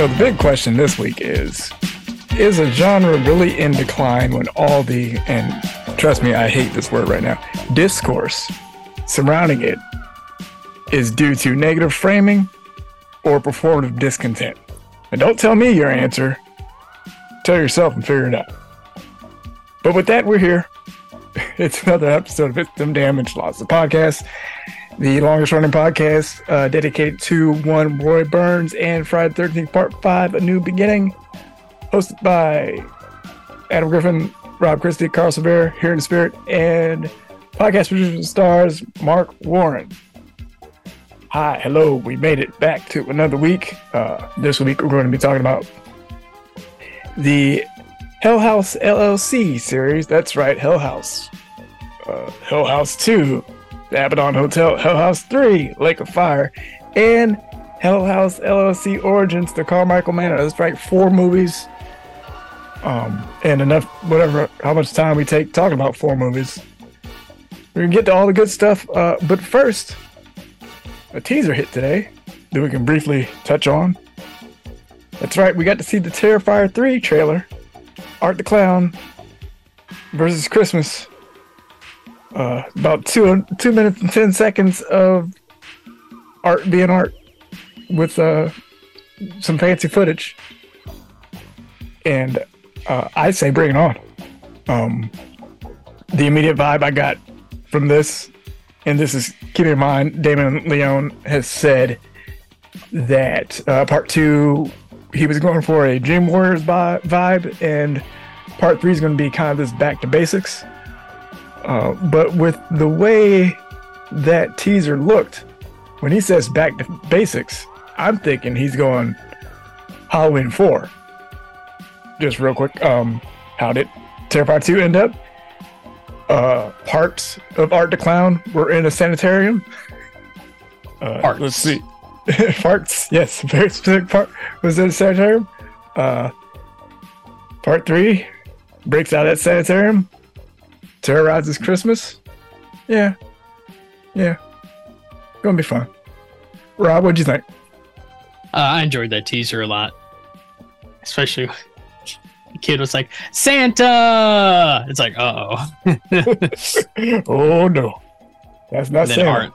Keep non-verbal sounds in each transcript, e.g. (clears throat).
So the big question this week is is a genre really in decline when all the and trust me I hate this word right now discourse surrounding it is due to negative framing or performative discontent? And don't tell me your answer. Tell yourself and figure it out. But with that, we're here. (laughs) It's another episode of Victim Damage Loss, the podcast, the longest running podcast uh, dedicated to one Roy Burns and Friday the 13th, Part 5, A New Beginning, hosted by Adam Griffin, Rob Christie, Carl Severe, here in spirit, and podcast producer and stars Mark Warren. Hi, hello. We made it back to another week. Uh, this week, we're going to be talking about the Hell House LLC series. That's right, Hell House. Uh, Hell House 2, the Abaddon Hotel, Hell House 3, Lake of Fire, and Hell House LLC Origins, the Carmichael Manor. That's right, four movies. Um, and enough, whatever, how much time we take talking about four movies. We're gonna get to all the good stuff. Uh, but first, a teaser hit today that we can briefly touch on. That's right, we got to see the Terrifier 3 trailer. Art the Clown versus Christmas. Uh, about two two minutes and ten seconds of art being art with uh, some fancy footage. And uh, I say bring it on. Um, the immediate vibe I got from this, and this is keeping in mind, Damien Leone has said that uh, part two, he was going for a Dream Warriors vibe, and part three is going to be kind of this back to basics. Uh, but with the way that teaser looked, when he says back to basics, I'm thinking he's going Halloween 4. Just real quick, um, how did Terrifier 2 end up? Uh, parts of Art the Clown were in a sanitarium. Uh, Parts. Let's see. (laughs) parts, yes, very specific part was in a sanitarium. Uh, part 3 breaks out of that sanitarium, terrorizes Christmas. Yeah. Yeah. Gonna be fun. Rob, what'd you think? Uh, I enjoyed that teaser a lot, especially the kid was like Santa. It's like, uh oh. (laughs) oh no. That's not then Santa. Art,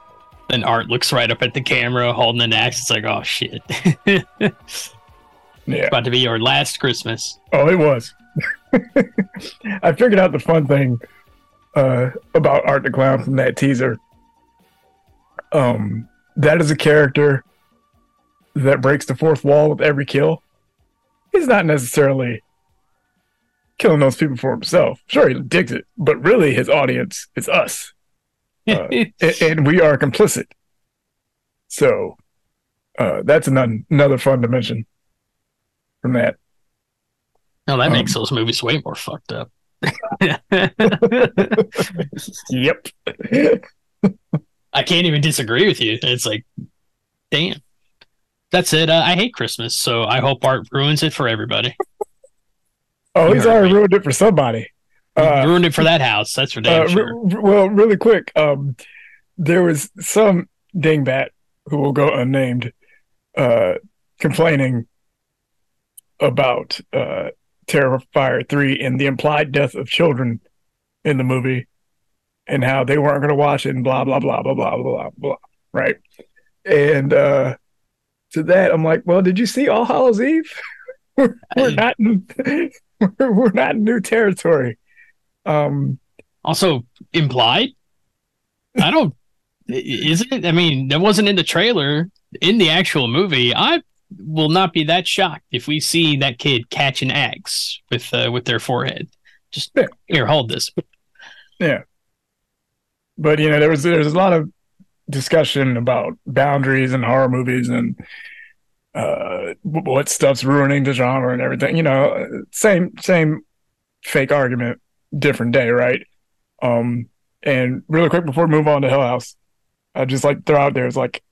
then Art looks right up at the camera, holding an axe. It's like, oh shit, (laughs) Yeah. about to be your last Christmas. Oh, it was. (laughs) I figured out the fun thing uh, about Art the Clown from that teaser. Um, that is a character that breaks the fourth wall with every kill. He's not necessarily killing those people for himself. Sure, he digs it, but really his audience is us, (laughs) uh, and we are complicit. So uh, that's an- another fun dimension from that. no, that um, makes those movies way more fucked up. (laughs) Yep. I can't even disagree with you. It's like, damn. That's it. Uh, I hate Christmas, so I hope Art ruins it for everybody. Oh, he's already ruined it for somebody. Uh, ruined it for that house. That's for damn uh, sure. re- re- well, really quick, um, there was some dingbat who will go unnamed uh, complaining about uh, Terrifier 3 and the implied death of children in the movie and how they weren't going to watch it and blah, blah, blah, blah, blah, blah, blah. Right. And uh, to that, I'm like, well, did you see All Hallows Eve? (laughs) we're, not in, (laughs) we're, we're not in new territory. Um, Also implied. I don't. Isn't it? I mean, that wasn't in the trailer. In the actual movie, I will not be that shocked if we see that kid catch an axe with uh, with their forehead. Just Yeah. here, hold this. Yeah. But you know, there was there's a lot of discussion about boundaries and horror movies and uh what stuff's ruining the genre and everything. You know, same same fake argument, different day, right? Um and really quick before we move on to Hell House, I just like to throw out there is like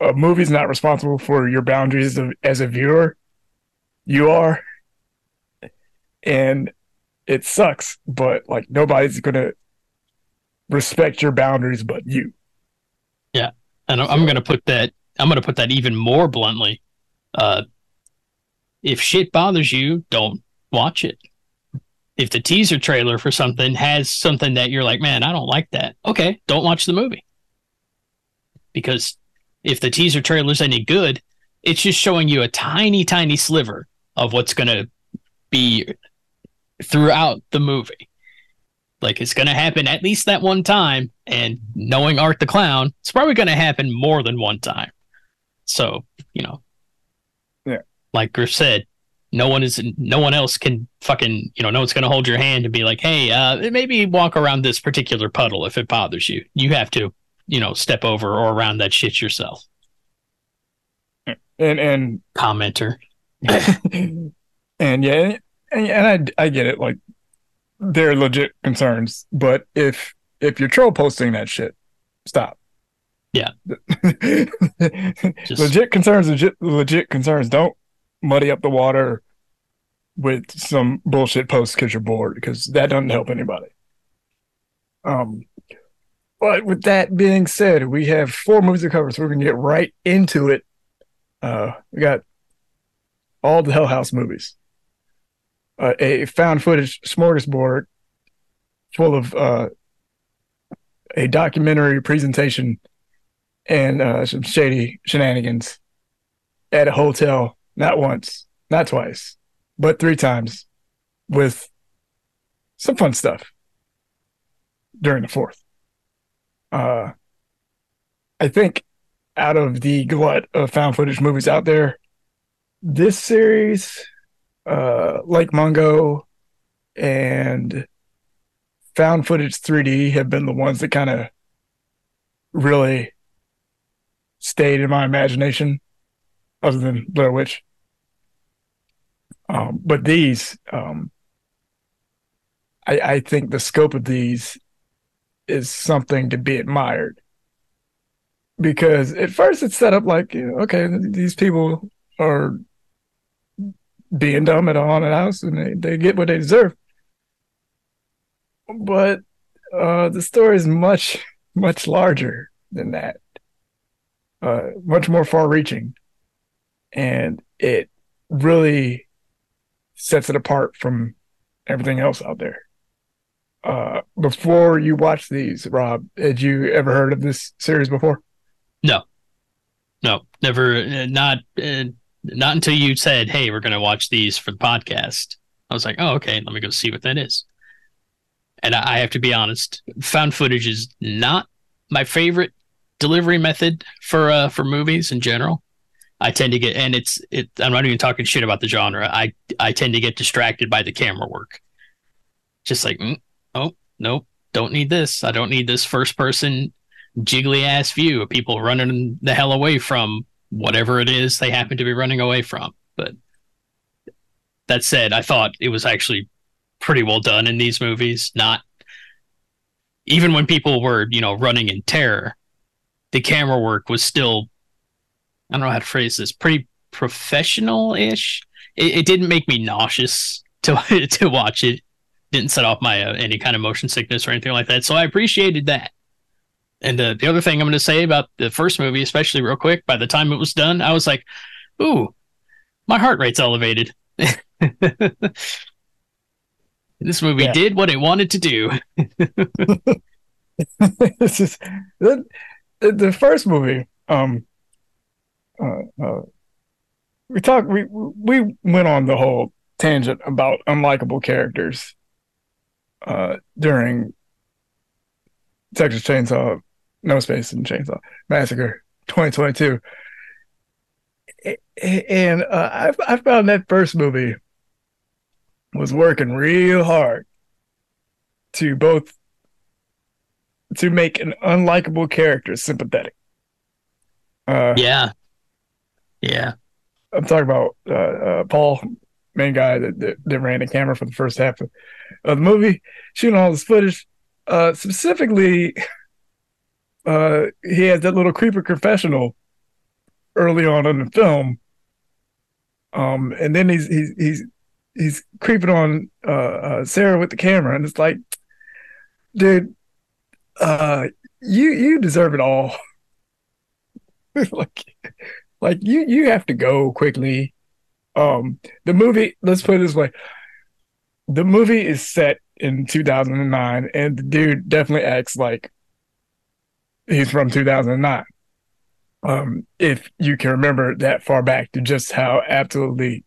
a movie's not responsible for your boundaries of, as a viewer. You are. And it sucks, but like nobody's gonna respect your boundaries but you. Yeah, and I'm to put that. I'm to put that even more bluntly. Uh, if shit bothers you, don't watch it. If the teaser trailer for something has something that you're like, man, I don't like that. Okay, don't watch the movie. Because if the teaser trailer's any good, it's just showing you a tiny, tiny sliver of what's going to be throughout the movie. Like it's going to happen at least that one time, and knowing Art the Clown, it's probably going to happen more than one time. So you know, Yeah. like Griff said, no one is, no one else can fucking, you know, no one's going to hold your hand and be like, hey, uh, maybe walk around this particular puddle if it bothers you. You have to, you know, step over or around that shit yourself. And and Commenter. (laughs) and yeah, and, and I I get it. Like they're legit concerns, but if if you're troll posting that shit, stop. Yeah. (laughs) Just- legit concerns, legit legit concerns. Don't muddy up the water with some bullshit posts because you're bored, because that doesn't help anybody. Um, but with that being said, we have four movies to cover, so we're gonna get right into it. Uh, we got all the Hell House movies. Uh, a found footage smorgasbord full of uh, a documentary presentation and uh, some shady shenanigans at a hotel, not once, not twice, but three times with some fun stuff during the fourth. Uh, I think out of the glut of found footage movies out there, this series, uh, Lake Mungo, and found footage 3D have been the ones that kind of really stayed in my imagination, other than Blair Witch. Um, but these, um, I, I think the scope of these is something to be admired. Because at first it's set up like you know, okay these people are being dumb at a haunted house and they, they get what they deserve. But uh the story is much much larger than that. Uh much more far reaching and it really sets it apart from everything else out there uh before you watch these rob had you ever heard of this series before No, no, never. Uh, not uh, not until you said, "Hey, we're going to watch these for the podcast." I was like, "Oh, okay. Let me go see what that is." And I, I have to be honest, found footage is not my favorite delivery method for uh, for movies in general. I tend to get, and it's it. I'm not even talking shit about the genre. I I tend to get distracted by the camera work. Just like, mm, oh nope, don't need this. I don't need this first person jiggly ass view of people running the hell away from whatever it is they happen to be running away from. But that said, I thought it was actually pretty well done in these movies. Not even when people were, you know, running in terror, the camera work was still I don't know how to phrase this, pretty professional ish. It, it didn't make me nauseous to (laughs) to watch it. Didn't set off my uh, any kind of motion sickness or anything like that. So I appreciated that. And uh, the other thing I'm going to say about the first movie, especially real quick, by the time it was done, I was like, "Ooh, my heart rate's elevated." (laughs) this movie Yeah. did what it wanted to do. (laughs) this is the, the first movie. Um, uh, uh, we talked. We we went on the whole tangent about unlikable characters uh, during Texas Chainsaw No Space and Chainsaw Massacre 2022. And uh, I, I found that first movie was working real hard to both to make an unlikable character sympathetic. Uh, yeah, yeah. I'm talking about uh, uh, Paul, main guy that, that, that ran the camera for the first half of, of the movie, shooting all this footage. Uh, specifically, (laughs) uh, he had that little creeper confessional early on in the film. Um, and then he's he's he's he's creeping on uh, uh, Sarah with the camera, and it's like, dude, uh, you you deserve it all. (laughs) like, like you you have to go quickly. Um, the movie, let's put it this way, the movie is set in 2009, and the dude definitely acts like he's from 2009. Um, if you can remember that far back to just how absolutely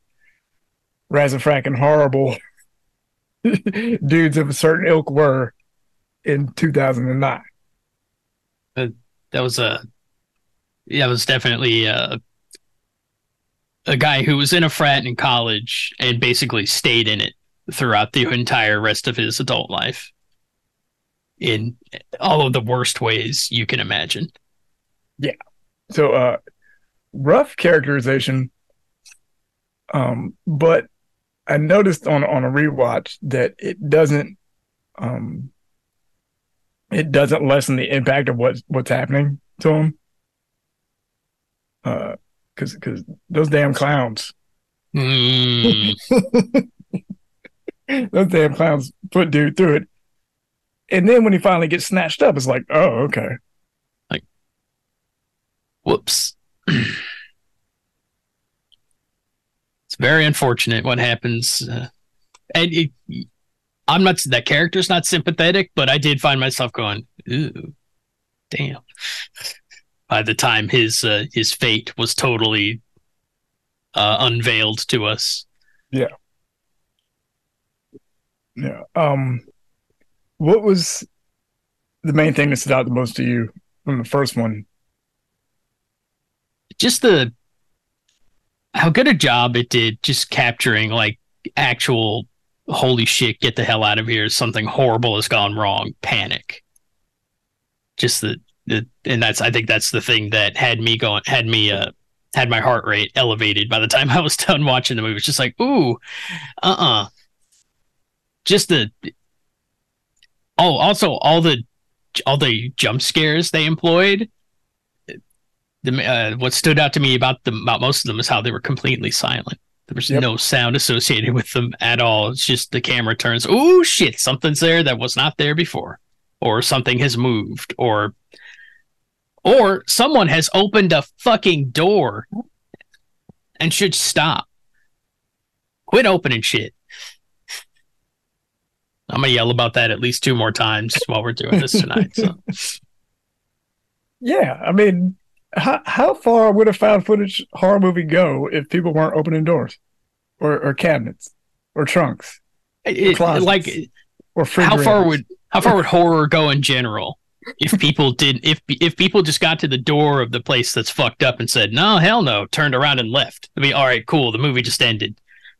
and horrible (laughs) dudes of a certain ilk were in 2009. Uh, that was a, yeah, it was definitely a, a guy who was in a frat in college and basically stayed in it throughout the entire rest of his adult life in all of the worst ways you can imagine. Yeah. So, uh, rough characterization. Um, but I noticed on on a rewatch that it doesn't um it doesn't lessen the impact of what's what's happening to him. Uh, because because those damn clowns, mm. (laughs) those damn clowns put dude through it. And then when he finally gets snatched up, it's like, oh, okay. Like, whoops. (clears throat) it's very unfortunate what happens. Uh, and it, I'm not that character's not sympathetic, but I did find myself going, "Ooh, damn." By the time his uh, his fate was totally uh, unveiled to us. Yeah. Yeah. Um, what was the main thing that stood out the most to you from the first one? Just the how good a job it did just capturing like actual holy shit get the hell out of here something horrible has gone wrong panic just the, the and that's i think that's the thing that had me going had me uh had my heart rate elevated by the time i was (laughs) done watching the movie it's just like ooh uh-uh just the oh also all the all the jump scares they employed the uh, what stood out to me about them about most of them is how they were completely silent. There was yep. no sound associated with them at all. It's just the camera turns. Oh shit! Something's there that was not there before, or something has moved, or or someone has opened a fucking door and should stop. Quit opening shit. I'm gonna yell about that at least two more times while we're doing this tonight. So. Yeah, I mean, how, how far would a found footage horror movie go if people weren't opening doors or, or cabinets or trunks it, or like or how far would how far would horror go in general if people did if if people just got to the door of the place that's fucked up and said no hell no turned around and left. I mean all right cool the movie just ended.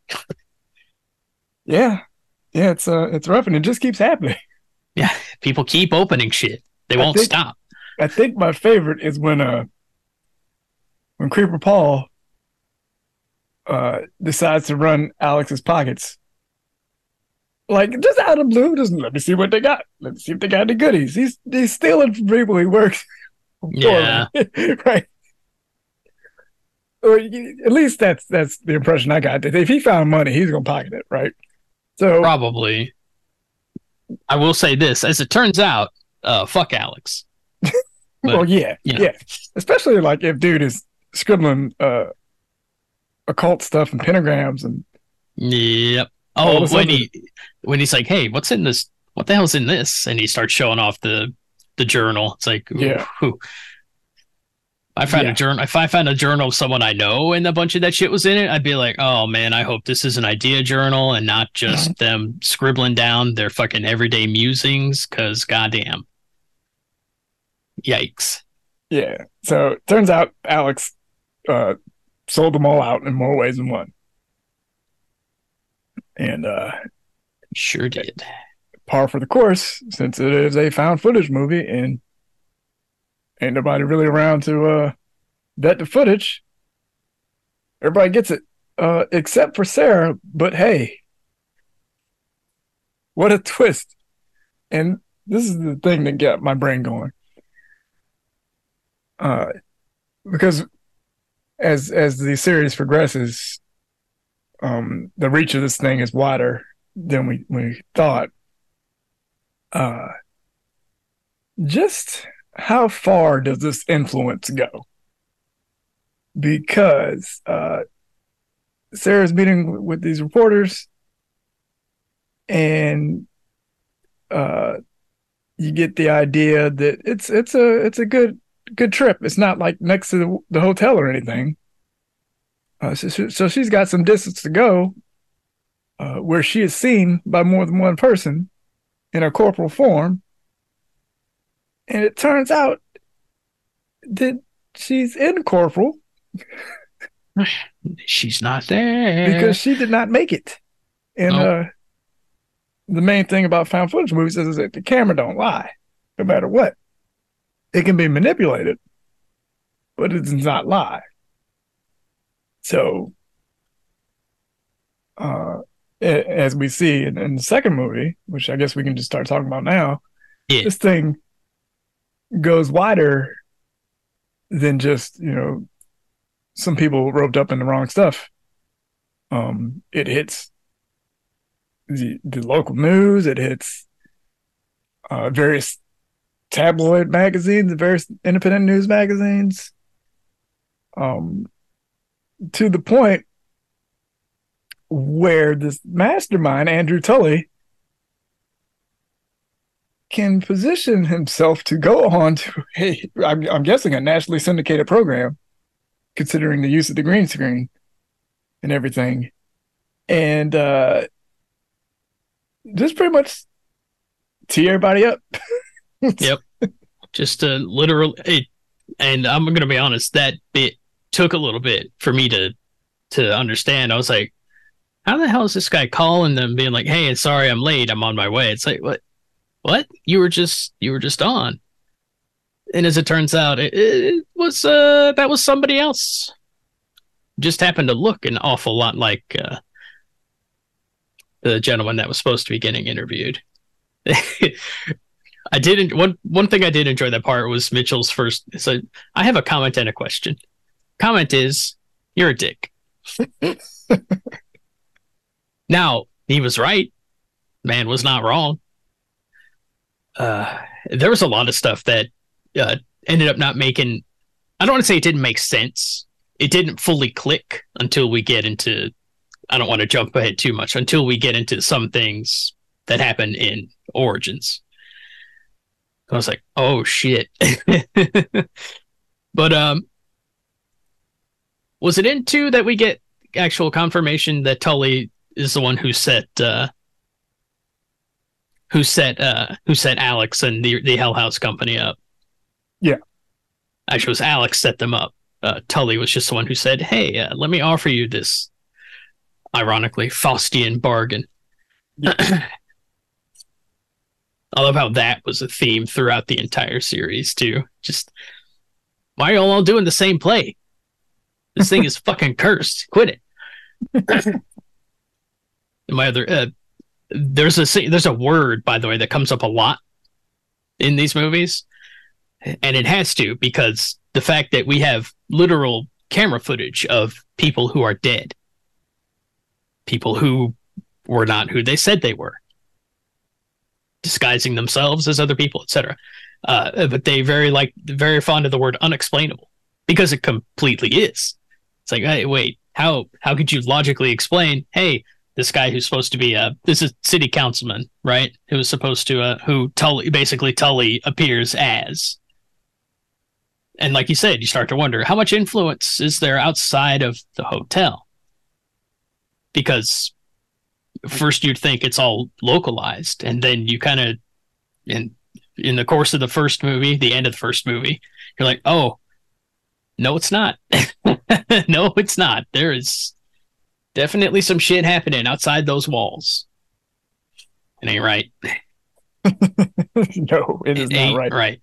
(laughs) Yeah. Yeah it's uh it's rough and it just keeps happening. (laughs) Yeah people keep opening shit. They won't think, stop. I think my favorite is when uh when Creeper Paul uh, decides to run Alex's pockets. Like just out of blue, just let me see what they got. Let me see if they got any goodies. He's he's stealing from people he works. (laughs) Yeah, (laughs) right. Or at least that's that's the impression I got. That if he found money, he's gonna pocket it, right? So probably. I will say this: as it turns out, uh, fuck Alex. But, (laughs) well, yeah, you know. yeah. Especially like if dude is scribbling uh, occult stuff and pentagrams and. Yep. Oh, when he when he's like, "Hey, what's in this? What the hell's in this?" and he starts showing off the the journal. It's like, yeah. Ooh. I found yeah. a journal. If I found a journal of someone I know and a bunch of that shit was in it, I'd be like, "Oh man, I hope this is an idea journal and not just mm-hmm. them scribbling down their fucking everyday musings." Because goddamn, Yikes. Yeah. So turns out Alex uh, sold them all out in more ways than one. And uh, Sure did. par for the course, since it is a found footage movie and ain't nobody really around to uh, vet the footage. Everybody gets it, uh, except for Sarah. But hey, what a twist! And this is the thing that got my brain going. Uh, because as as the series progresses, um, the reach of this thing is wider than we we thought. Uh, just how far does this influence go? Because uh, Sarah's meeting with these reporters, and uh, you get the idea that it's it's a it's a good good trip. It's not like next to the, the hotel or anything. Uh, so, so she's got some distance to go, uh, where she is seen by more than one person in a corporal form. And it turns out that she's in corporal (laughs) She's not there. because she did not make it. And Oh. uh, the main thing about found footage movies is that the camera don't lie, no matter what. It can be manipulated, but it does not lie. So, uh, as we see in, in the second movie, which I guess we can just start talking about now, Yeah. this thing goes wider than just you know some people roped up in the wrong stuff. Um, it hits the the local news. It hits uh, various tabloid magazines, various independent news magazines. Um, to the point where this mastermind Andrew Tully can position himself to go on to (laughs) a, I'm, I'm guessing a nationally syndicated program, considering the use of the green screen and everything, and uh, just pretty much tee everybody up. (laughs) Yep. just a literal it, and i'm gonna be honest that bit took a little bit for me to to understand. I was like how the hell is this guy calling them being like hey sorry i'm late. I'm on my way. It's like what what? You were just you were just on. And as it turns out it, it was uh that was somebody else. Just happened to look an awful lot like uh the gentleman that was supposed to be getting interviewed. (laughs) I didn't one one thing I did enjoy that part was Mitchell's first so I have a comment and a question. Comment is you're a dick. (laughs) now, he was right. Man was not wrong. Uh there was a lot of stuff that uh ended up not making I don't want to say it didn't make sense. It didn't fully click until we get into I don't want to jump ahead too much until we get into some things that happen in Origins. I was like, oh shit. (laughs) but um was it in two that we get actual confirmation that Tully is the one who set uh who set uh who set Alex and the the Hell House company up? Yeah. Actually it was Alex set them up. Uh Tully was just the one who said, Hey, uh, let me offer you this ironically Faustian bargain. (clears throat) I love how that was a theme throughout the entire series too. Just why are you all doing the same play? This thing is fucking cursed. Quit it. (laughs) My other uh, there's a there's a word by the way that comes up a lot in these movies, and it has to because the fact that we have literal camera footage of people who are dead, people who were not who they said they were disguising themselves as other people, etc. Uh, but they very like very fond of the word unexplainable because it completely is. It's like, hey, wait, how how could you logically explain? Hey, this guy who's supposed to be a this is city councilman, right? Who was supposed to uh, who Tully basically Tully appears as. And like you said, you start to wonder how much influence is there outside of the hotel? Because first you'd think it's all localized and then you kind of in in the course of the first movie, the end of the first movie, you're like, oh, no, it's not. (laughs) no, it's not. There is definitely some shit happening outside those walls. It ain't right. (laughs) no, it is It not right. right.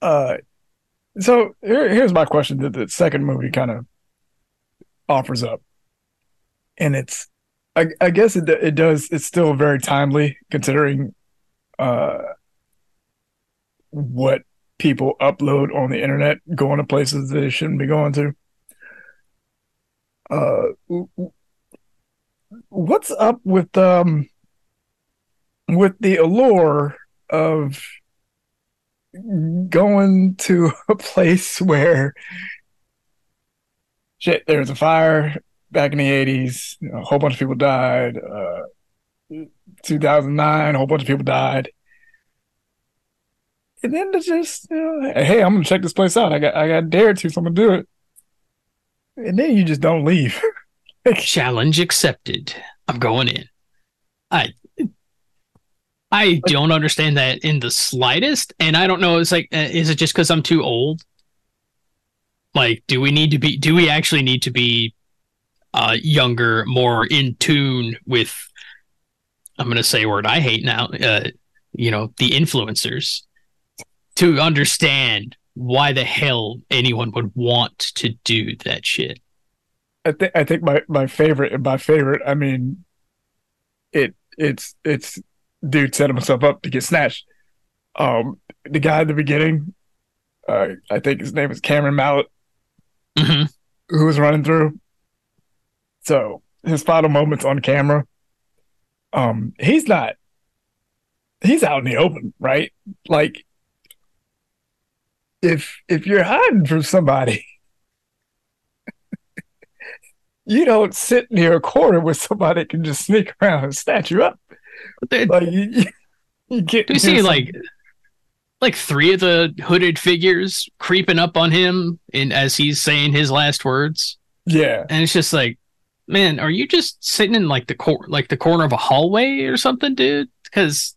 Uh, so here, here's my question that the second movie kind of offers up, and it's, I, I guess it it does. It's still very timely considering, uh, what people upload on the internet, going to places they shouldn't be going to. Uh, what's up with um, with the allure of going to a place where shit there's a fire back in the 80s a whole bunch of people died uh 2009 a whole bunch of people died and then to just you know, hey i'm gonna check this place out i got i got dared to so i'm gonna do it and then you just don't leave (laughs) Challenge accepted. I'm going in. I I don't understand that in the slightest, and I don't know. It's like, uh, is it just because I'm too old? Like, do we need to be? Do we actually need to be uh, younger, more in tune with? I'm going to say a word I hate now. Uh, you know, the influencers to understand why the hell anyone would want to do that shit. I think I think my my favorite and my favorite. I mean, it it's it's dude set himself up to get snatched. Um, the guy at the beginning, uh, I think his name is Cameron Mallet, hmm who was running through. So his final moments on camera, um, he's not. He's out in the open, right? Like, if if you're hiding from somebody, (laughs) you don't sit near a corner where somebody can just sneak around and snatch you up. Like you, you, get. Do you see like like three of the hooded figures creeping up on him and as he's saying his last words? Yeah, And it's just like, man, are you just sitting in like the cor- like the corner of a hallway or something, dude? Because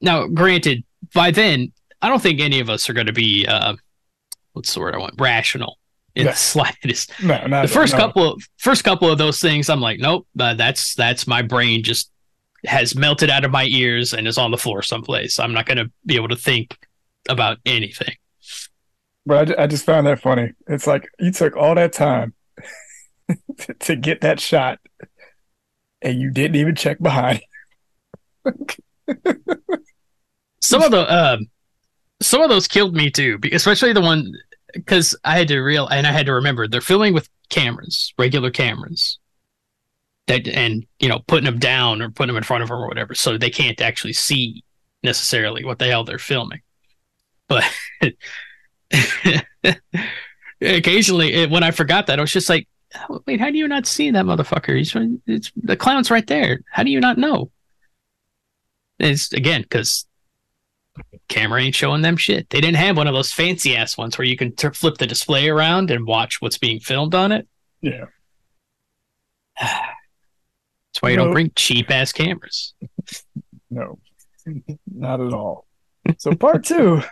now, granted, by then, I don't think any of us are going to be uh, what's the word I want? Rational in the slightest. (laughs) no, not The first no. couple of first couple of those things, I'm like, nope, uh, that's that's my brain just has melted out of my ears and is on the floor someplace. I'm not going to be able to think about anything. But I, I just found that funny. It's like you took all that time to, (laughs) to get that shot, and you didn't even check behind. (laughs) Some of the um, some of those killed me too, especially the one because I had to real and I had to remember they're filming with cameras, regular cameras. That and you know putting them down or putting them in front of them or whatever, so they can't actually see necessarily what the hell they're filming. But (laughs) occasionally, it, when I forgot that, I was just like, oh, "Wait, how do you not see that motherfucker? He's it's the clown's right there. How do you not know?" It's again because camera ain't showing them shit. They didn't have one of those fancy ass ones where you can t- flip the display around and watch what's being filmed on it. Yeah, (sighs) That's why you No. don't bring cheap ass cameras. no, not at all. So part two,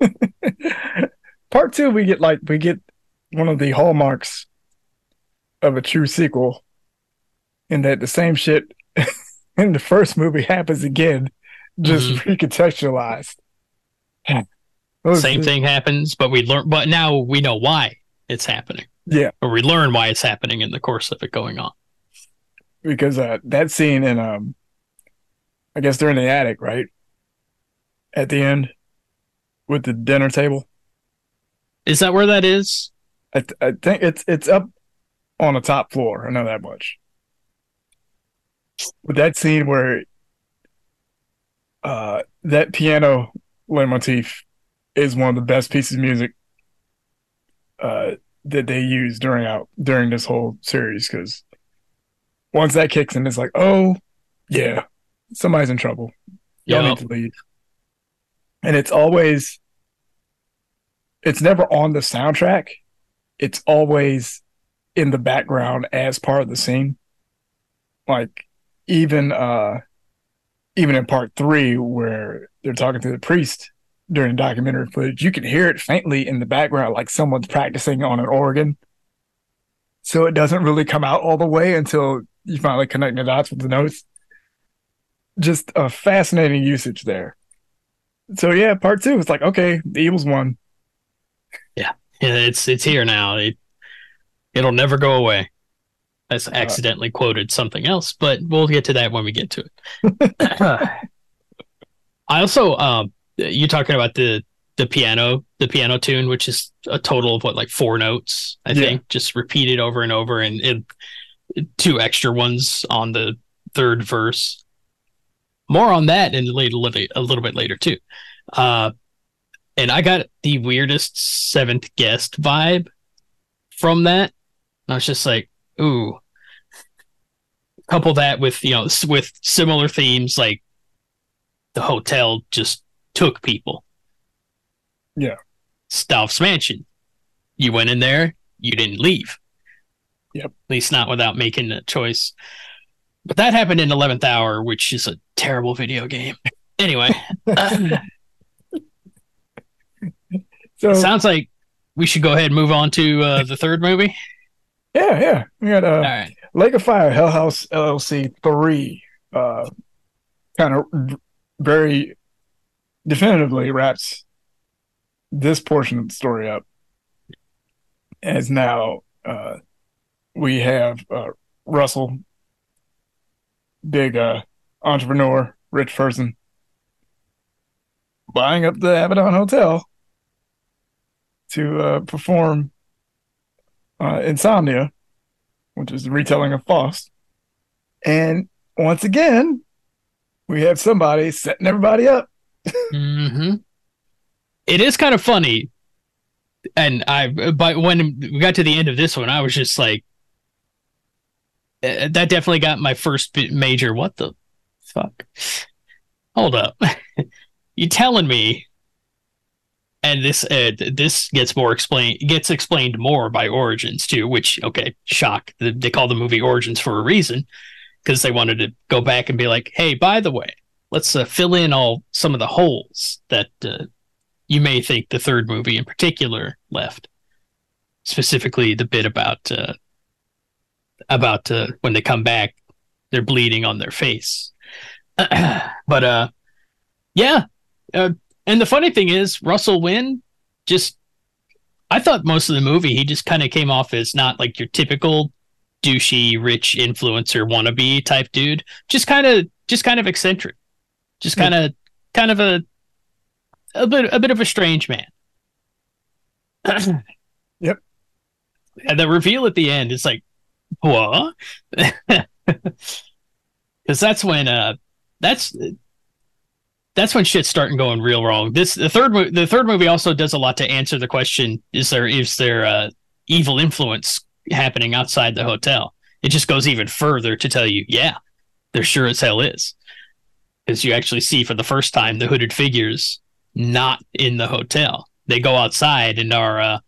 (laughs) part two, we get like we get one of the hallmarks of a true sequel, in that the same shit (laughs) in the first movie happens again, just recontextualized. (sighs) Those- Same thing happens, but we learn. But now we know why it's happening, Yeah, or we learn why it's happening in the course of it going on. because uh, that scene in um, I guess they're in the attic, right? At the end, with the dinner table. Is that where that is? I th- I think it's it's up on the top floor. I know that much. But that scene where uh that piano leitmotif is one of the best pieces of music uh that they use during out during this whole series because once that kicks in, it's like, oh yeah, somebody's in trouble. Y'all Yup. need to leave. And it's always it's never on the soundtrack. It's always in the background as part of the scene. Like even uh even in part three, where they're talking to the priest during documentary footage, you can hear it faintly in the background, like someone's practicing on an organ. So it doesn't really come out all the way until you finally connect the dots with the notes. Just a fascinating usage there. So yeah, part two, it's like, okay, the evil's won. Yeah, it's it's here now. It it'll never go away. I Uh, accidentally quoted something else, but we'll get to that when we get to it. (laughs) I also um you talking about the the piano the piano tune, which is a total of what like four notes, I Yeah. think, just repeated over and over, and, and two extra ones on the third verse. More on that and later, a little bit later too. Uh, and I got the weirdest seventh guest vibe from that. And I was just like, ooh. Couple that with you know with similar themes like the hotel just took people. Yeah. Stauf's mansion. You went in there, you didn't leave. Yep. At least not without making a choice. But that happened in Eleventh Hour, which is a terrible video game. Anyway, (laughs) (laughs) So sounds like we should go ahead and move on to uh, the third movie. yeah, yeah. We got uh, All right. Lake of Fire, Hell House LLC three, uh, kind of very definitively wraps this portion of the story up. As now, uh, we have uh, Russell, big uh, entrepreneur, rich person, buying up the Abaddon Hotel to uh, perform uh, Insomnia which is the retelling of Faust. And once again, we have somebody setting everybody up. (laughs) hmm It is kind of funny, and I. But when we got to the end of this one, I was just like, eh, that definitely got my first major. What the fuck? Hold up, (laughs) you telling me? And this uh, this gets more explained gets explained more by Origins too, which okay, shock. They call the movie Origins for a reason because they wanted to go back and be like, hey, by the way, let's uh, fill in all some of the holes that uh, you may think the third movie in particular left. Specifically, the bit about uh, about uh, when they come back, they're bleeding on their face. (clears throat) but uh, yeah, uh, and the funny thing is, Russell Wynn just. I thought most of the movie he just kind of came off as not like your typical douchey rich influencer wannabe type dude. Just kind of just kind of eccentric. Just kind of kind of a a bit a bit of a strange man. (clears throat) Yep. And the reveal at the end is like, what? (laughs) Because that's when uh that's that's when shit's starting going real wrong. This the third the third movie also does a lot to answer the question: Is there is there uh, evil influence happening outside the hotel? It just goes even further to tell you, yeah, there sure as hell is, because you actually see for the first time the hooded figures not in the hotel. They go outside and are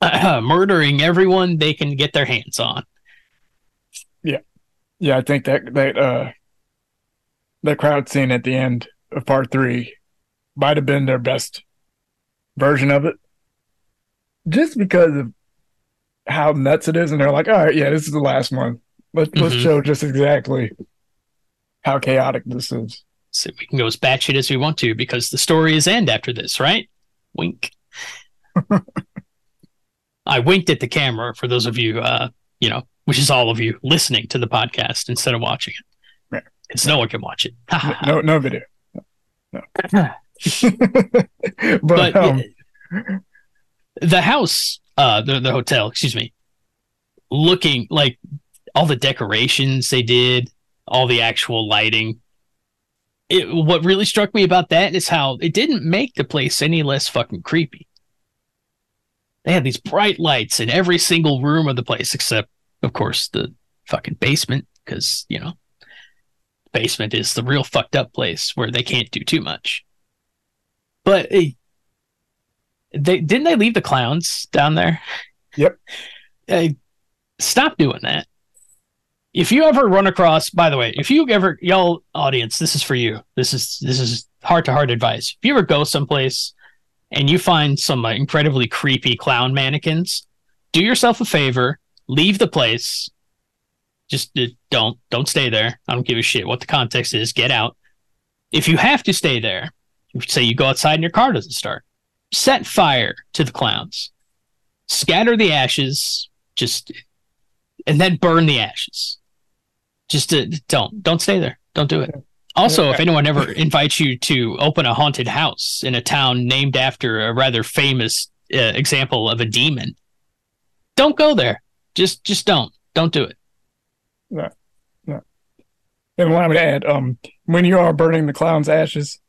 uh, (clears throat) murdering everyone they can get their hands on. Yeah, yeah, I think that that uh that crowd scene at the end of part three might have been their best version of it. Just because of how nuts it is, and they're like, all right, yeah, this is the last one. Let's let's Mhm. show just exactly how chaotic this is. So we can go as batshit as we want to because the story is end after this, right? Wink. (laughs) I winked at the camera for those of you, uh, you know, which is all of you listening to the podcast instead of watching it. Right. Because no one can watch it. No no video. No. (laughs) but but um, the house, uh, the the hotel, excuse me, looking like all the decorations they did, all the actual lighting. It, what really struck me about that is how it didn't make the place any less fucking creepy. They had these bright lights in every single room of the place, except, of course, the fucking basement, because you know, basement is the real fucked up place where they can't do too much. But they didn't they leave the clowns down there? Yep. Hey, stop doing that. if you ever run across, by the way, if you ever, y'all audience, this is for you. This is this is heart to heart advice. If you ever go someplace and you find some uh, incredibly creepy clown mannequins, do yourself a favor, leave the place. Just uh, don't don't stay there. I don't give a shit what the context is. Get out. If you have to stay there, say you go outside and your car doesn't start, set fire to the clowns, scatter the ashes, just and then burn the ashes. Just to, don't don't stay there. Don't do it. Also, if anyone ever (laughs) invites you to open a haunted house in a town named after a rather famous uh, example of a demon, don't go there. Just just don't. Don't do it. No, no. And allow me to add, um, when you are burning the clown's ashes,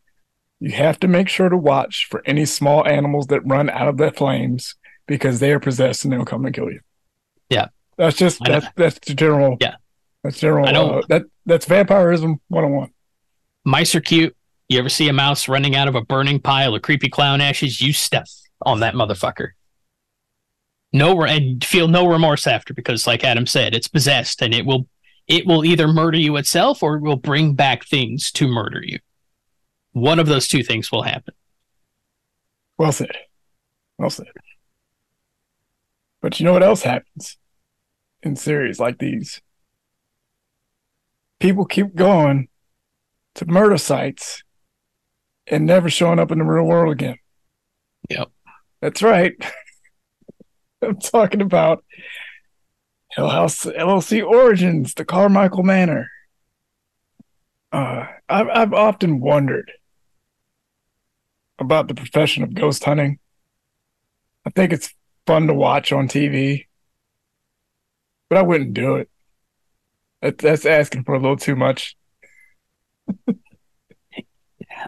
you have to make sure to watch for any small animals that run out of the flames because they are possessed and they'll come and kill you. Yeah. That's just that's that's the general. Yeah. That's general. I know. Uh, that that's vampirism one on one. Mice are cute. You ever see a mouse running out of a burning pile of creepy clown ashes? You step on that motherfucker. No, and feel no remorse after because, like Adam said, it's possessed and it will it will either murder you itself or it will bring back things to murder you. One of those two things will happen. Well said. Well said. But you know what else happens in series like these? People keep going to murder sites and never showing up in the real world again. Yep. That's right. (laughs) (laughs) I'm talking about Hell House LLC Origins, the Carmichael Manor. Uh, I've I've often wondered about the profession of ghost hunting. I think it's fun to watch on TV, but I wouldn't do it. That, that's asking for a little too much. (laughs)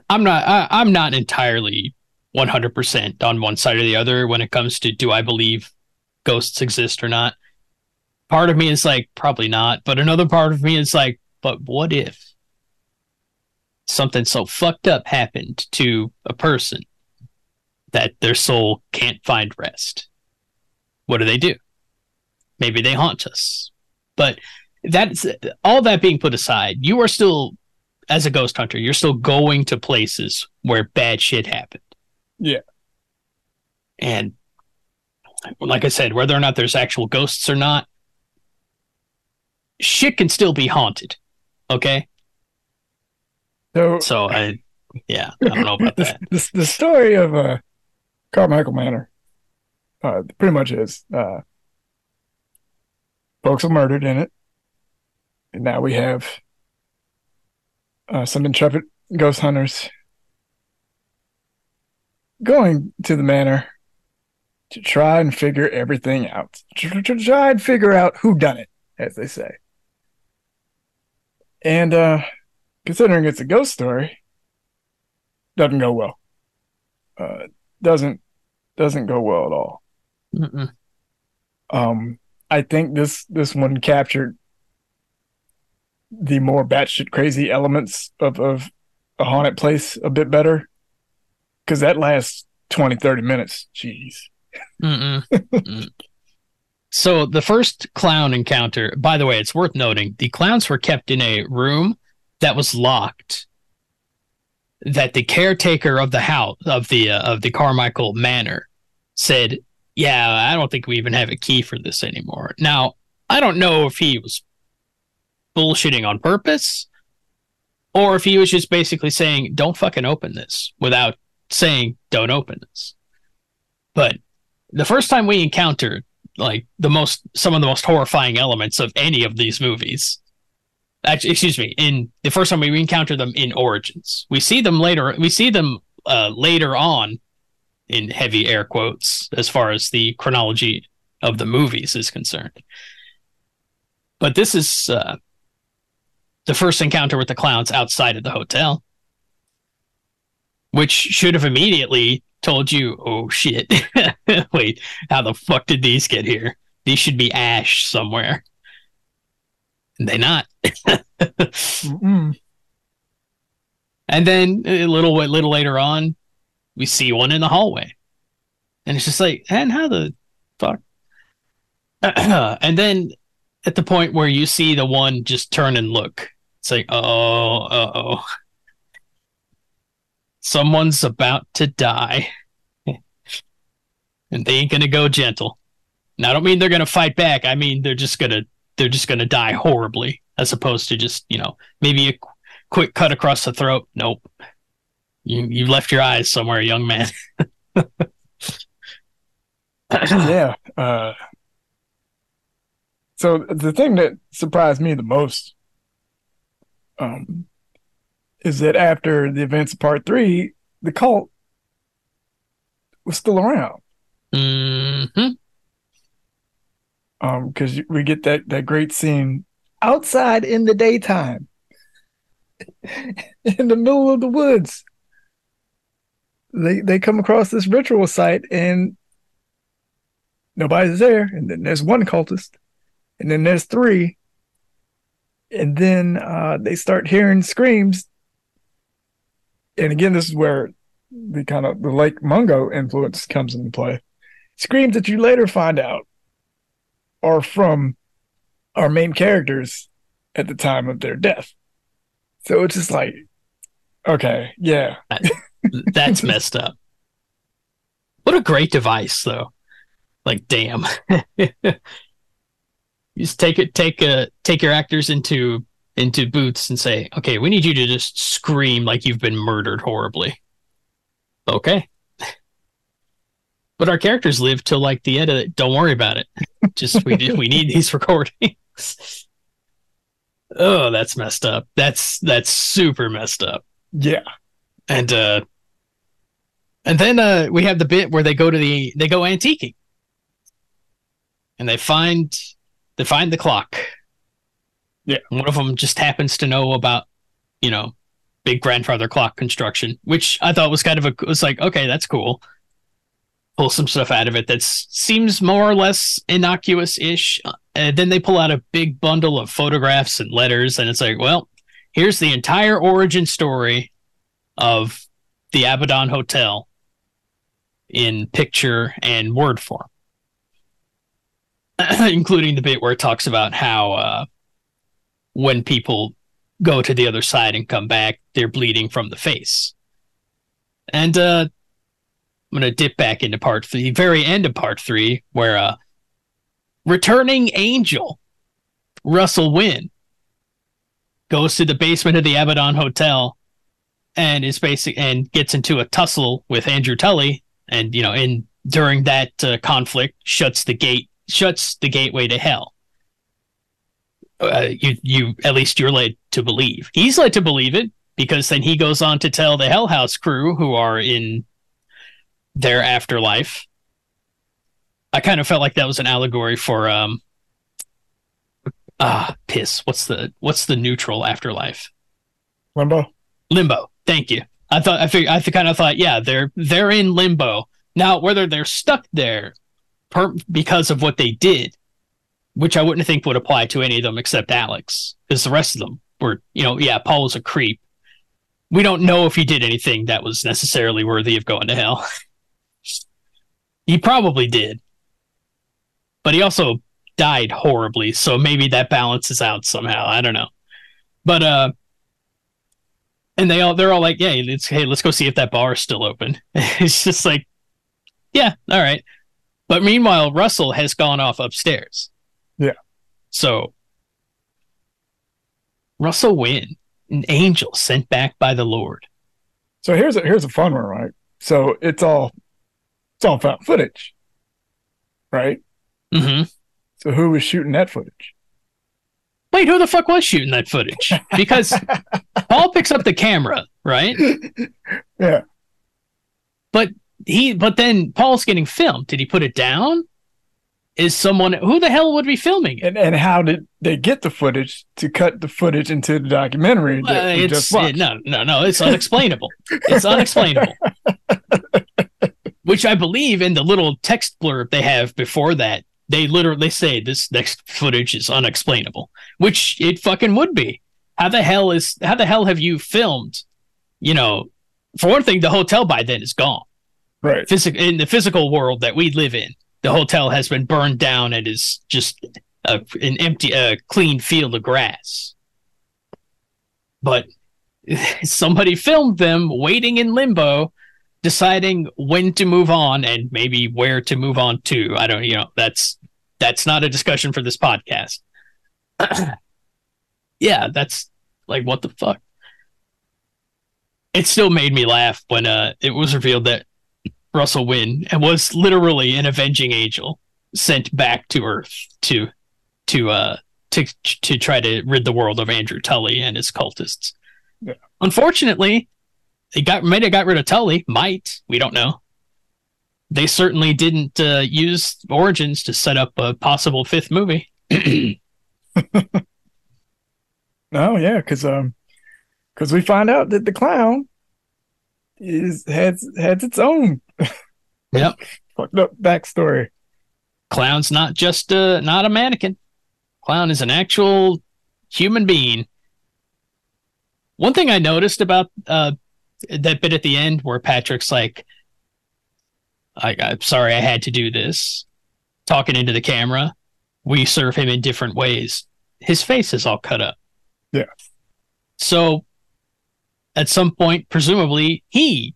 I'm not. I, I'm not entirely 100 percent on one side or the other when it comes to do I believe ghosts exist or not. Part of me is like probably not, but another part of me is like, but what if something so fucked up happened to a person that their soul can't find rest? What do they do? Maybe they haunt us. But that's all that being put aside, you are still as a ghost hunter, you're still going to places where bad shit happened. Yeah. And like I said, whether or not there's actual ghosts or not, shit can still be haunted. Okay? So, So I yeah, I don't know about (laughs) the, that. the, the story of uh, Carmichael Manor uh, pretty much is uh, folks are murdered in it. And now we have uh, some intrepid ghost hunters going to the manor to try and figure everything out. To, try and figure out who done it, as they say. And uh, considering it's a ghost story, doesn't go well. Uh, doesn't doesn't go well at all. Mm-mm. Um, I think this this one captured the more batshit crazy elements of of a haunted place a bit better because that lasts 20 30 minutes jeez Mm-mm. Mm. so the first clown encounter, by the way, it's worth noting the clowns were kept in a room that was locked. That the caretaker of the house of the uh, of the Carmichael Manor said, "Yeah, I don't think we even have a key for this anymore." Now, I don't know if he was bullshitting on purpose or if he was just basically saying, "Don't fucking open this," without saying, "Don't open this." But the first time we encountered like the most some of the most horrifying elements of any of these movies. Actually excuse me in the first time we encounter them in origins. We see them later we see them uh, later on in heavy air quotes as far as the chronology of the movies is concerned. But this is uh, the first encounter with the clowns outside of the hotel which should have immediately told you, oh shit, (laughs) wait, how the fuck did these get here? These should be ash somewhere. And They not. (laughs) And then a little a little later on, we see one in the hallway, and it's just like, and how the fuck? (clears throat) and then at the point where you see the one just turn and look. It's like, oh, uh oh. Someone's about to die. and they ain't gonna go gentle. And I don't mean they're gonna fight back. I mean they're just gonna they're just gonna die horribly, as opposed to just, you know, maybe a qu- quick cut across the throat. Nope. You you left your eyes somewhere, young man. (laughs) yeah. Uh, so the thing that surprised me the most um, is that after the events of part three, the cult was still around. hmm Um, because we get that that great scene outside in the daytime, (laughs) in the middle of the woods. They they come across this ritual site and nobody's there, and then there's one cultist, and then there's three, and then uh, they start hearing screams. And again, this is where the kind of the Lake Mungo influence comes into play. Screams that you later find out are from our main characters at the time of their death. So it's just like, okay, yeah, That's (laughs) messed up. What a great device, though. Like, damn. (laughs) you just take it, take a, take your actors into into booths and say, okay, we need you to just scream like you've been murdered horribly. Okay. But our characters live till like the end of it. Don't worry about it. Just we we need these (laughs) recordings. oh, that's messed up. That's that's super messed up yeah, and uh and then uh we have the bit where they go to the they go antiquing and they find they find the clock Yeah. one of them just happens to know about you know big grandfather clock construction which i thought was kind of a was like okay that's cool pull some stuff out of it that seems more or less innocuous-ish and then they pull out a big bundle of photographs and letters and it's like well here's the entire origin story of the Abaddon Hotel in picture and word form, (clears throat) including the bit where it talks about how uh, when people go to the other side and come back, they're bleeding from the face. And uh, I'm going to dip back into part three, very end of part three, where uh, returning angel Russell Wynn goes to the basement of the Abaddon Hotel and is basic and gets into a tussle with Andrew Tully, and you know, in during that uh, conflict, shuts the gate, shuts the gateway to hell. Uh, you, you, at least you're led to believe. He's led to believe it because then he goes on to tell the Hell House crew who are in their afterlife. I kind of felt like that was an allegory for um, ah, piss. What's the what's the neutral afterlife? limbo. limbo. Thank you. I thought I figured I kind of thought, yeah, they're they're in limbo now. Whether they're stuck there per, because of what they did, which I wouldn't think would apply to any of them except Alex, because the rest of them were, you know, yeah, Paul was a creep. We don't know if he did anything that was necessarily worthy of going to hell. (laughs) he probably did, but he also died horribly, so maybe that balances out somehow. I don't know, but uh and they all they're all like, yeah, hey, let's go see if that bar is still open. (laughs) it's just like, yeah, all right. But meanwhile, Russell has gone off upstairs. Yeah. So Russell Wynn, an angel sent back by the Lord. So here's a here's a fun one, right? So it's all it's all found footage, right? Mm-hmm. So who was shooting that footage? Wait, who the fuck was shooting that footage? Because (laughs) Paul picks up the camera, right? (laughs) Yeah. But he, but then Paul's getting filmed. Did he put it down? Is someone who the hell would be filming it? And and how did they get the footage to cut the footage into the documentary that we just watched? no, no, no. It's unexplainable. it's unexplainable. (laughs) Which I believe in the little text blurb they have before that, they literally say this next footage is unexplainable, which it fucking would be. How the hell is how the hell have you filmed? You know, for one thing, the hotel by then is gone. Right. Physic- in the physical world that we live in, the hotel has been burned down and is just a an empty, a clean field of grass. But (laughs) somebody filmed them waiting in limbo, deciding when to move on and maybe where to move on to. I don't, you know, that's that's not a discussion for this podcast. (clears throat) yeah, that's like what the fuck. It still made me laugh when uh it was revealed that Russell Wynn and was literally an avenging angel sent back to Earth to to uh to to try to rid the world of Andrew Tully and his cultists. Yeah. Unfortunately, they got might have got rid of Tully. Might we don't know. They certainly didn't uh, use Origins to set up a possible fifth movie. No, (clears throat) (laughs) yeah, because um, because we find out that the clown is has has its own Yep. (laughs) fucked up backstory. Clown's not just uh not a mannequin. Clown is an actual human being. One thing I noticed about uh that bit at the end where Patrick's like, I, I'm sorry I had to do this, talking into the camera. We serve him in different ways. His face is all cut up. Yeah. So at some point, presumably, he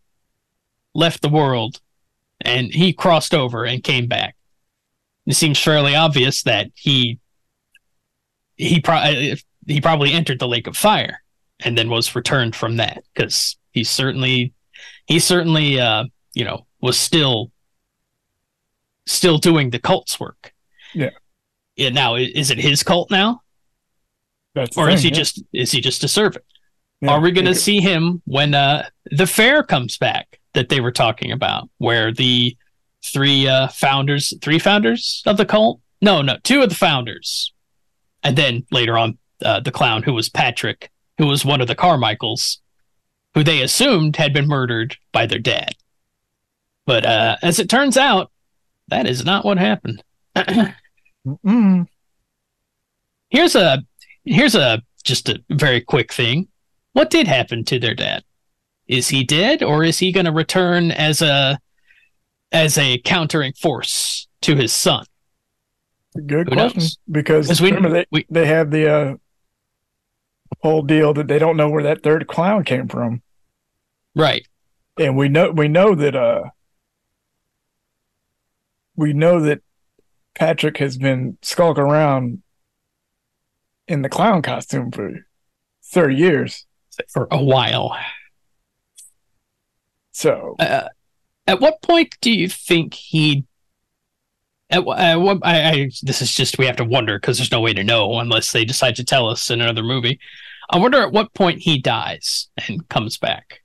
left the world and he crossed over and came back. It seems fairly obvious that he he pro- he probably entered the lake of fire and then was returned from that because he certainly he certainly uh you know was still still doing the cult's work. Yeah. Yeah. Now is it his cult now, That's or is he yeah. just is he just a servant? Yeah, Are we going to see him when uh, the fair comes back that they were talking about, where the three uh, founders, three founders of the cult? No, no, two of the founders, and then later on, uh, the clown who was Patrick, who was one of the Carmichaels, who they assumed had been murdered by their dad. But uh, as it turns out, that is not what happened. Here's a here's a just a very quick thing. What did happen to their dad? Is he dead or is he going to return as a as a countering force to his son? Good Who question. knows? Because 'Cause we- remember they, we- they have the uh, whole deal that they don't know where that third clown came from, Right. and we know we know that uh we know that Patrick has been skulking around in the clown costume for thirty years. For a while. So Uh, at what point do you think he at, at what I, I this is just we have to wonder because there's no way to know unless they decide to tell us in another movie. I wonder at what point he dies and comes back.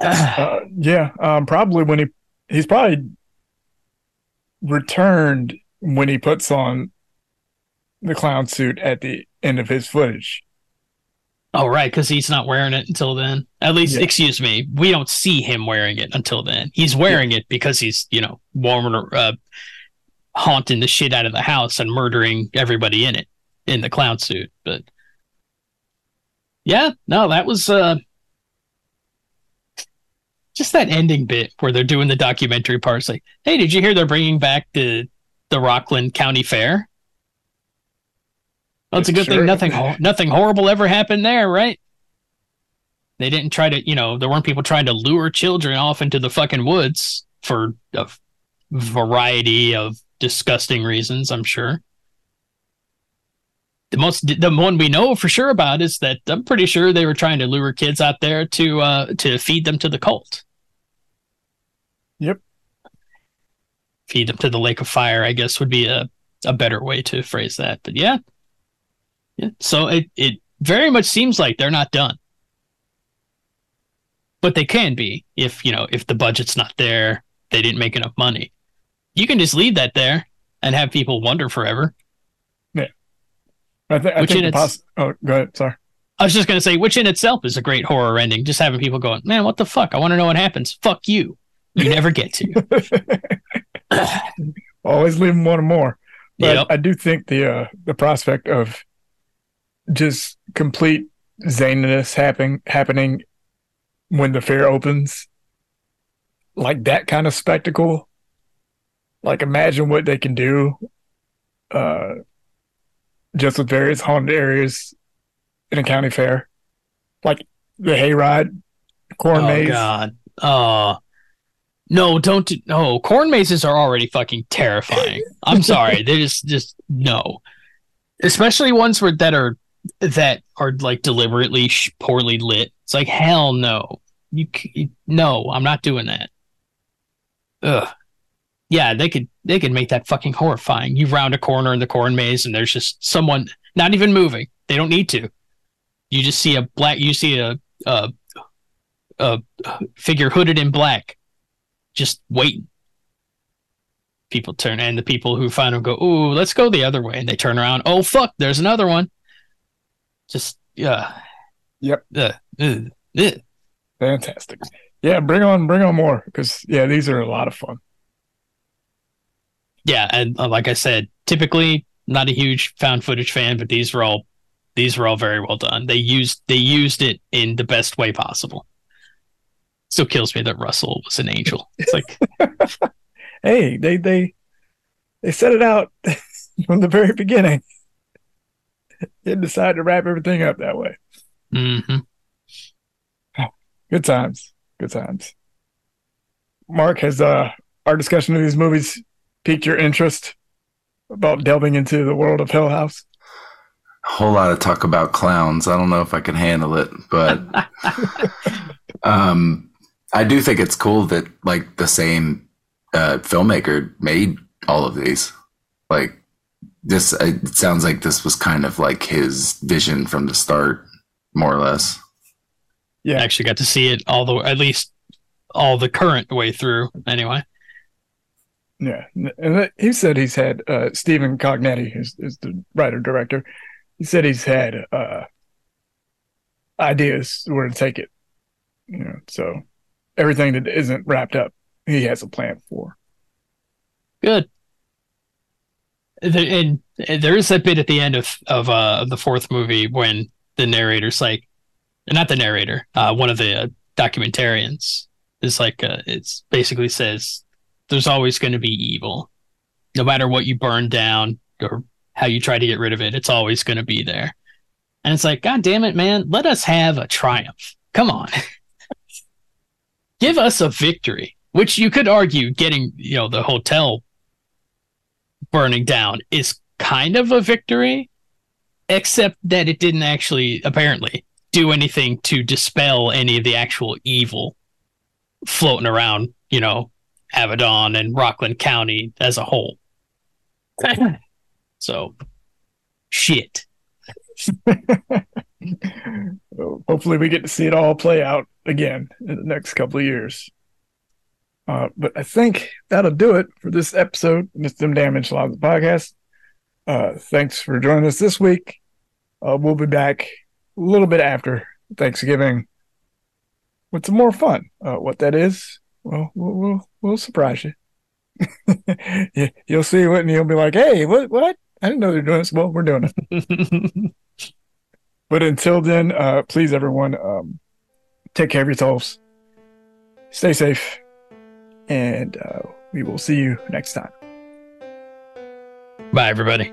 uh, yeah, um, probably when he he's probably returned when he puts on the clown suit at the end of his footage. Oh, right, because he's not wearing it until then. At least, Yeah. excuse me, we don't see him wearing it until then. He's wearing it because he's, you know, warming, uh, haunting the shit out of the house and murdering everybody in it in the clown suit. But yeah, no, that was uh, just that ending bit where they're doing the documentary parts. Like, hey, did you hear they're bringing back the the Rockland County Fair? Well, it's a good Sure. thing nothing nothing horrible ever happened there, right? They didn't try to, you know, there weren't people trying to lure children off into the fucking woods for a variety of disgusting reasons, I'm sure. The most the one we know for sure about is that I'm pretty sure they were trying to lure kids out there to uh to feed them to the cult. Yep. Feed them to the lake of fire, I guess would be a, a better way to phrase that. But yeah. Yeah. So it, it very much seems like they're not done. But they can be if, you know, if the budget's not there, they didn't make enough money. You can just leave that there and have people wonder forever. I, th- I Which think in its- poss- Oh, go ahead. Sorry. I was just gonna say, which in itself is a great horror ending. Just having people going, man, what the fuck? I want to know what happens. Fuck you. You never get to. (laughs) Always leave them wanting more. But Yep. I do think the uh, the prospect of just complete zaniness happening happening when the fair opens, like that kind of spectacle. Like imagine what they can do uh, just with various haunted areas in a county fair, like the hayride, corn oh maze. God. Oh. No, don't. do- No, corn mazes are already fucking terrifying. I'm sorry. (laughs) They just, just no. Especially ones where that are that are like deliberately sh- poorly lit. It's like hell no. You c- no. I'm not doing that. Ugh. Yeah, they could they could make that fucking horrifying. You round a corner in the corn maze and there's just someone not even moving. They don't need to. You just see a black. You see a a a figure hooded in black, just waiting. People turn, and the people who find them go, "Ooh, let's go the other way," and they turn around. Oh fuck, there's another one. Just yeah. Yep. Ugh, ugh. Fantastic. Yeah, bring on, bring on more because yeah, these are a lot of fun. Yeah, and uh, like I said, typically not a huge found footage fan, but these were all these were all very well done. They used they used it in the best way possible. Still kills me that Russell was an angel. It's like (laughs) Hey, they they they set it out (laughs) from the very beginning. They decided to wrap everything up that way. mhm. Good times. Good times. Mark, has uh, our discussion of these movies piqued your interest about delving into the world of Hell House? A whole lot of talk about clowns. I don't know if I can handle it, but (laughs) um, I do think it's cool that like the same uh, filmmaker made all of these. Like this, it sounds like this was kind of like his vision from the start, more or less. Yeah. I actually got to see it all the at least all the current way through anyway. Yeah, and that- he said he's had uh, Stephen Cognetti, is, is the writer director. He said he's had uh, ideas where to take it. You know, so everything that isn't wrapped up, he has a plan for. Good. And there is that bit at the end of of uh of the fourth movie when the narrator's like, not the narrator, uh, one of the uh, documentarians is like, uh, it's basically says, "There's always going to be evil, no matter what you burn down or how you try to get rid of it. It's always going to be there." And it's like, God damn it, man! Let us have a triumph. Come on, (laughs) give us a victory. Which you could argue, getting you know the hotel burning down is kind of a victory, except that it didn't actually apparently do anything to dispel any of the actual evil floating around, you know, Abaddon and Rockland County as a whole. (laughs) so, shit. (laughs) Hopefully, we get to see it all play out again in the next couple of years. Uh, but I think that'll do it for this episode of Them Damn Enchiladas podcast. Uh, thanks for joining us this week. Uh, we'll be back a little bit after Thanksgiving with some more fun. Uh, what that is, well, we'll we'll, we'll surprise you. (laughs) You'll see it, and you'll be like, "Hey, what? What? I didn't know they're doing this." Well, we're doing it. (laughs) But until then, uh, please, everyone, um, take care of yourselves, stay safe, and uh, we will see you next time. Bye, everybody.